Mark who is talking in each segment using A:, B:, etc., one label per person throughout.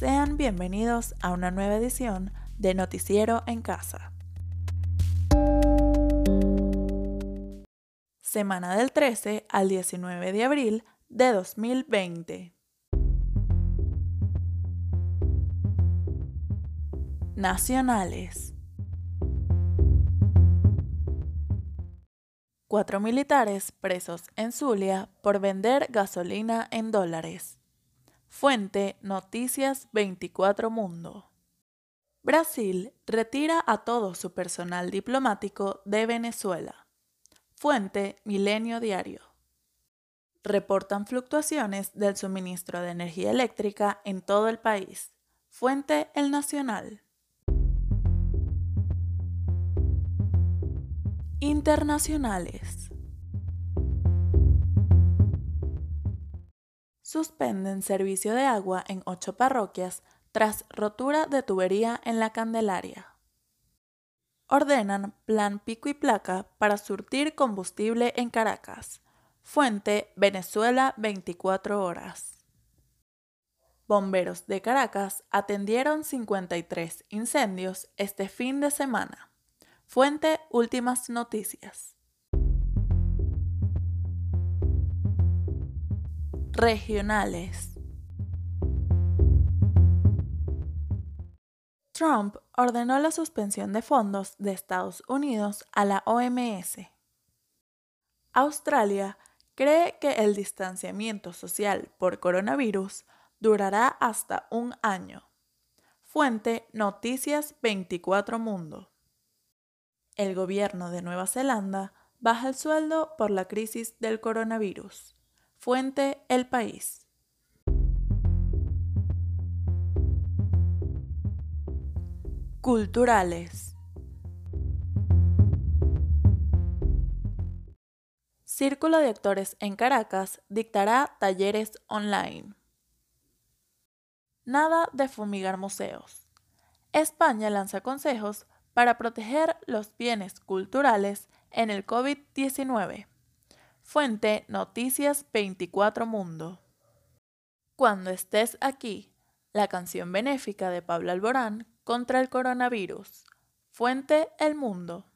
A: Sean bienvenidos a una nueva edición de Noticiero en Casa. Semana del 13 al 19 de abril de 2020. Nacionales. Cuatro militares presos en Zulia por vender gasolina en dólares. Fuente Noticias 24 Mundo. Brasil retira a todo su personal diplomático de Venezuela. Fuente Milenio Diario. Reportan fluctuaciones del suministro de energía eléctrica en todo el país. Fuente El Nacional. Internacionales. Suspenden servicio de agua en ocho parroquias tras rotura de tubería en la Candelaria. Ordenan plan pico y placa para surtir combustible en Caracas. Fuente Venezuela 24 horas. Bomberos de Caracas atendieron 53 incendios este fin de semana. Fuente Últimas Noticias. Regionales. Trump ordenó la suspensión de fondos de Estados Unidos a la OMS. Australia cree que el distanciamiento social por coronavirus durará hasta un año. Fuente Noticias 24 Mundo. El gobierno de Nueva Zelanda baja el sueldo por la crisis del coronavirus. Fuente El País. Culturales. Círculo de Actores en Caracas dictará talleres online. Nada de fumigar museos. España lanza consejos para proteger los bienes culturales en el COVID-19. Fuente Noticias 24 Mundo. Cuando estés aquí, la canción benéfica de Pablo Alborán contra el coronavirus. Fuente El Mundo.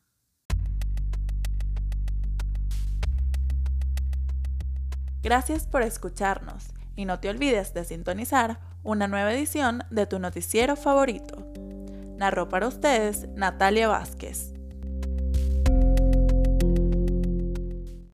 A: Gracias por escucharnos y no te olvides de sintonizar una nueva edición de tu noticiero favorito. Narró para ustedes Natalia Vázquez.